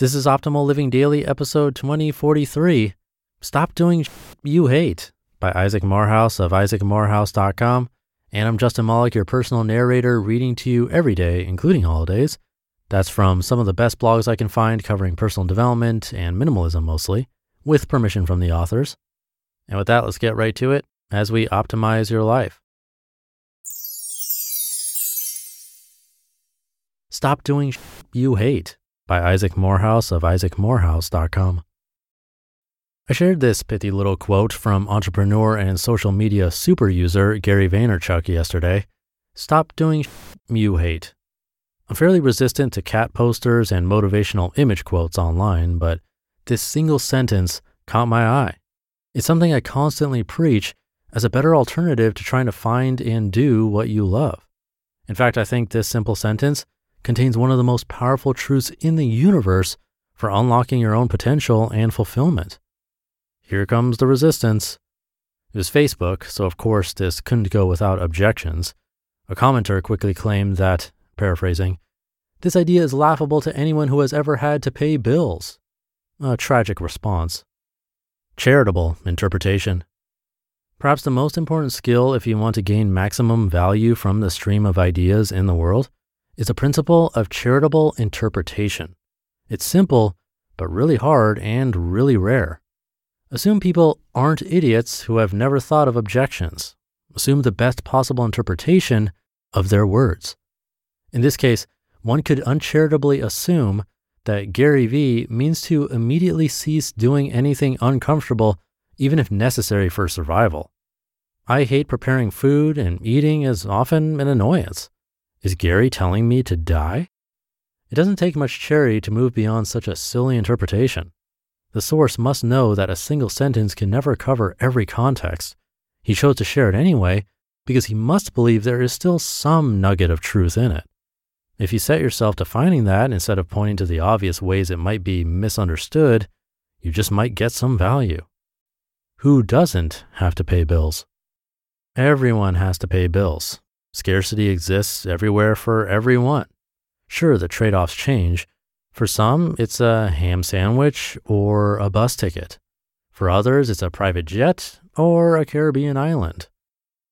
This is Optimal Living Daily, episode 2043. Stop Doing You Hate by Isaac Morehouse of isaacmorehouse.com. And I'm Justin Malik, your personal narrator, reading to you every day, including holidays. That's from some of the best blogs I can find covering personal development and minimalism mostly, with permission from the authors. And with that, let's get right to it as we optimize your life. Stop Doing You Hate by Isaac Morehouse of isaacmorehouse.com. I shared this pithy little quote from entrepreneur and social media super user Gary Vaynerchuk yesterday. Stop doing you hate. I'm fairly resistant to cat posters and motivational image quotes online, but this single sentence caught my eye. It's something I constantly preach as a better alternative to trying to find and do what you love. In fact, I think this simple sentence contains one of the most powerful truths in the universe for unlocking your own potential and fulfillment. Here comes the resistance. It was Facebook, so of course this couldn't go without objections. A commenter quickly claimed that, paraphrasing, this idea is laughable to anyone who has ever had to pay bills. A tragic response. Charitable interpretation. Perhaps the most important skill if you want to gain maximum value from the stream of ideas in the world is the principle of charitable interpretation. It's simple, but really hard and really rare. Assume people aren't idiots who have never thought of objections. Assume the best possible interpretation of their words. In this case, one could uncharitably assume that Gary Vee means to immediately cease doing anything uncomfortable, even if necessary for survival. I hate preparing food, and eating is often an annoyance. Is Gary telling me to die? It doesn't take much charity to move beyond such a silly interpretation. The source must know that a single sentence can never cover every context. He chose to share it anyway because he must believe there is still some nugget of truth in it. If you set yourself to finding that instead of pointing to the obvious ways it might be misunderstood, you just might get some value. Who doesn't have to pay bills? Everyone has to pay bills. Scarcity exists everywhere for everyone. Sure, the trade offs change. For some, it's a ham sandwich or a bus ticket. For others, it's a private jet or a Caribbean island.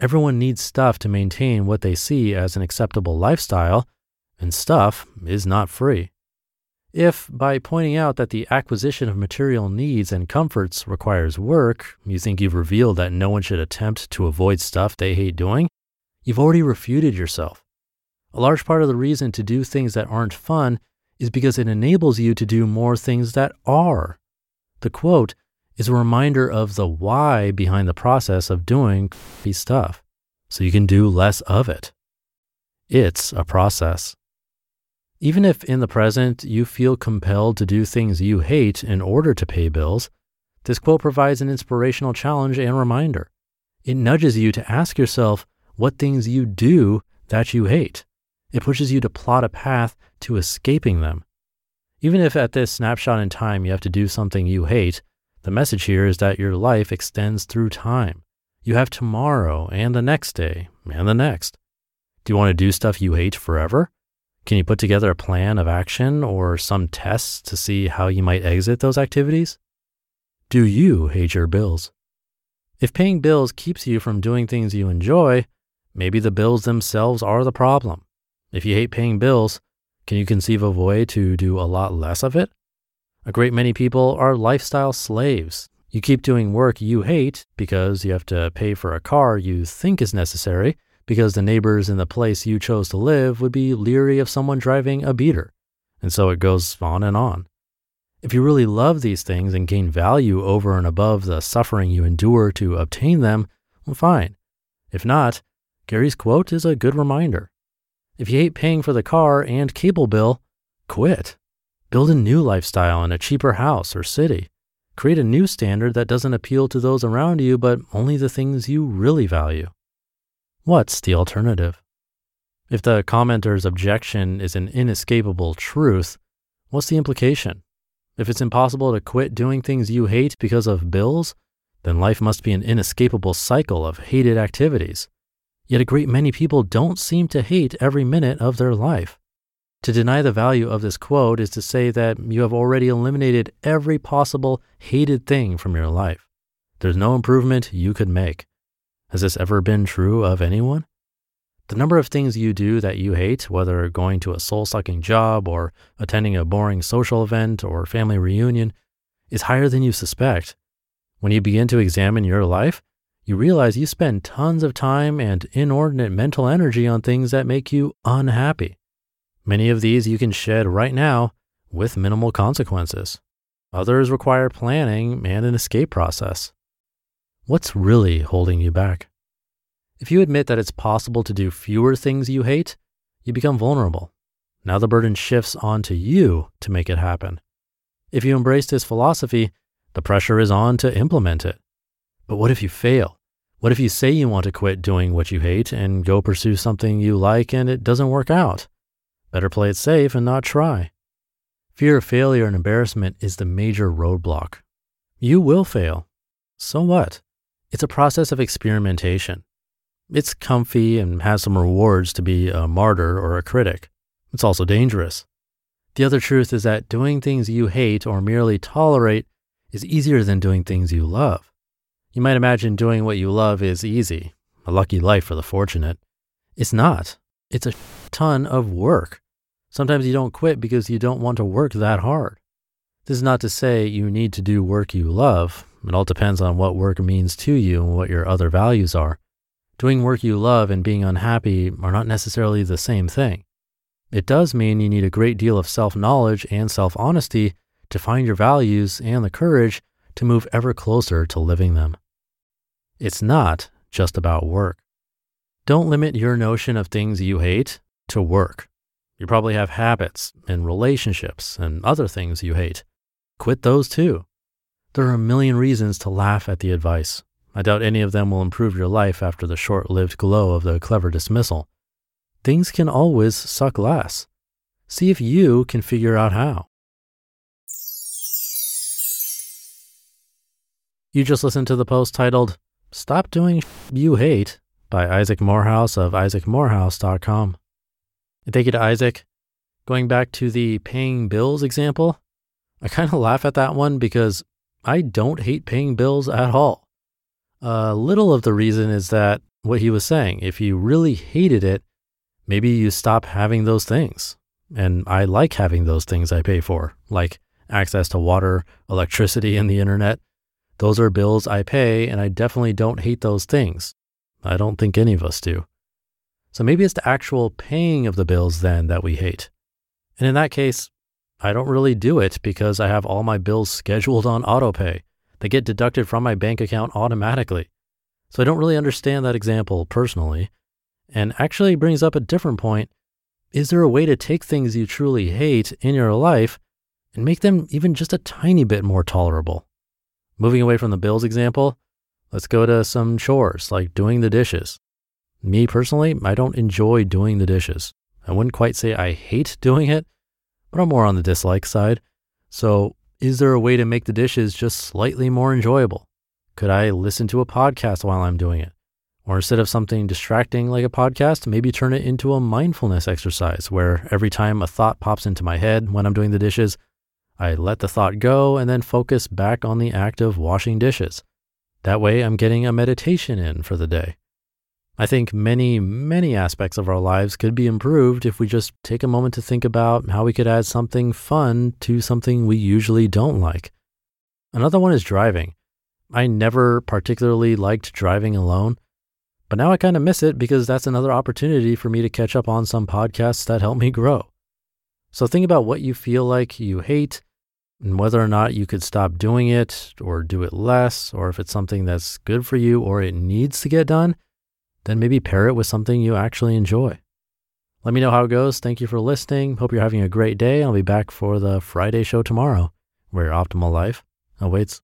Everyone needs stuff to maintain what they see as an acceptable lifestyle, and stuff is not free. If, by pointing out that the acquisition of material needs and comforts requires work, you think you've revealed that no one should attempt to avoid stuff they hate doing, You've already refuted yourself. A large part of the reason to do things that aren't fun is because it enables you to do more things that are. The quote is a reminder of the why behind the process of doing stuff, so you can do less of it. It's a process. Even if in the present you feel compelled to do things you hate in order to pay bills, this quote provides an inspirational challenge and reminder. It nudges you to ask yourself, what things you do that you hate. It pushes you to plot a path to escaping them. Even if at this snapshot in time you have to do something you hate, the message here is that your life extends through time. You have tomorrow and the next day and the next. Do you want to do stuff you hate forever? Can you put together a plan of action or some tests to see how you might exit those activities? Do you hate your bills? If paying bills keeps you from doing things you enjoy, Maybe the bills themselves are the problem. If you hate paying bills, can you conceive of a way to do a lot less of it? A great many people are lifestyle slaves. You keep doing work you hate because you have to pay for a car you think is necessary because the neighbors in the place you chose to live would be leery of someone driving a beater. And so it goes on and on. If you really love these things and gain value over and above the suffering you endure to obtain them, well, fine. If not, Gary's quote is a good reminder. If you hate paying for the car and cable bill, quit. Build a new lifestyle in a cheaper house or city. Create a new standard that doesn't appeal to those around you, but only the things you really value. What's the alternative? If the commenter's objection is an inescapable truth, what's the implication? If it's impossible to quit doing things you hate because of bills, then life must be an inescapable cycle of hated activities. Yet a great many people don't seem to hate every minute of their life. To deny the value of this quote is to say that you have already eliminated every possible hated thing from your life. There's no improvement you could make. Has this ever been true of anyone? The number of things you do that you hate, whether going to a soul sucking job or attending a boring social event or family reunion, is higher than you suspect. When you begin to examine your life, you realize you spend tons of time and inordinate mental energy on things that make you unhappy. Many of these you can shed right now with minimal consequences. Others require planning and an escape process. What's really holding you back? If you admit that it's possible to do fewer things you hate, you become vulnerable. Now the burden shifts onto you to make it happen. If you embrace this philosophy, the pressure is on to implement it. But what if you fail? What if you say you want to quit doing what you hate and go pursue something you like and it doesn't work out? Better play it safe and not try. Fear of failure and embarrassment is the major roadblock. You will fail. So what? It's a process of experimentation. It's comfy and has some rewards to be a martyr or a critic. It's also dangerous. The other truth is that doing things you hate or merely tolerate is easier than doing things you love. You might imagine doing what you love is easy, a lucky life for the fortunate. It's not. It's a ton of work. Sometimes you don't quit because you don't want to work that hard. This is not to say you need to do work you love. It all depends on what work means to you and what your other values are. Doing work you love and being unhappy are not necessarily the same thing. It does mean you need a great deal of self knowledge and self honesty to find your values and the courage to move ever closer to living them. It's not just about work. Don't limit your notion of things you hate to work. You probably have habits and relationships and other things you hate. Quit those too. There are a million reasons to laugh at the advice. I doubt any of them will improve your life after the short lived glow of the clever dismissal. Things can always suck less. See if you can figure out how. You just listened to the post titled, Stop Doing You Hate by Isaac Morehouse of isaacmorehouse.com. Thank you to Isaac. Going back to the paying bills example, I kind of laugh at that one because I don't hate paying bills at all. A little of the reason is that what he was saying, if you really hated it, maybe you stop having those things. And I like having those things I pay for, like access to water, electricity, and the internet. Those are bills I pay, and I definitely don't hate those things. I don't think any of us do. So maybe it's the actual paying of the bills then that we hate. And in that case, I don't really do it because I have all my bills scheduled on autopay. They get deducted from my bank account automatically. So I don't really understand that example personally. And actually brings up a different point. Is there a way to take things you truly hate in your life and make them even just a tiny bit more tolerable? Moving away from the bills example, let's go to some chores like doing the dishes. Me personally, I don't enjoy doing the dishes. I wouldn't quite say I hate doing it, but I'm more on the dislike side. So is there a way to make the dishes just slightly more enjoyable? Could I listen to a podcast while I'm doing it? Or instead of something distracting like a podcast, maybe turn it into a mindfulness exercise where every time a thought pops into my head when I'm doing the dishes, I let the thought go and then focus back on the act of washing dishes. That way, I'm getting a meditation in for the day. I think many, many aspects of our lives could be improved if we just take a moment to think about how we could add something fun to something we usually don't like. Another one is driving. I never particularly liked driving alone, but now I kind of miss it because that's another opportunity for me to catch up on some podcasts that help me grow. So think about what you feel like you hate and whether or not you could stop doing it or do it less, or if it's something that's good for you or it needs to get done then maybe pair it with something you actually enjoy. Let me know how it goes. Thank you for listening. Hope you're having a great day. I'll be back for the Friday show tomorrow, where your optimal life awaits.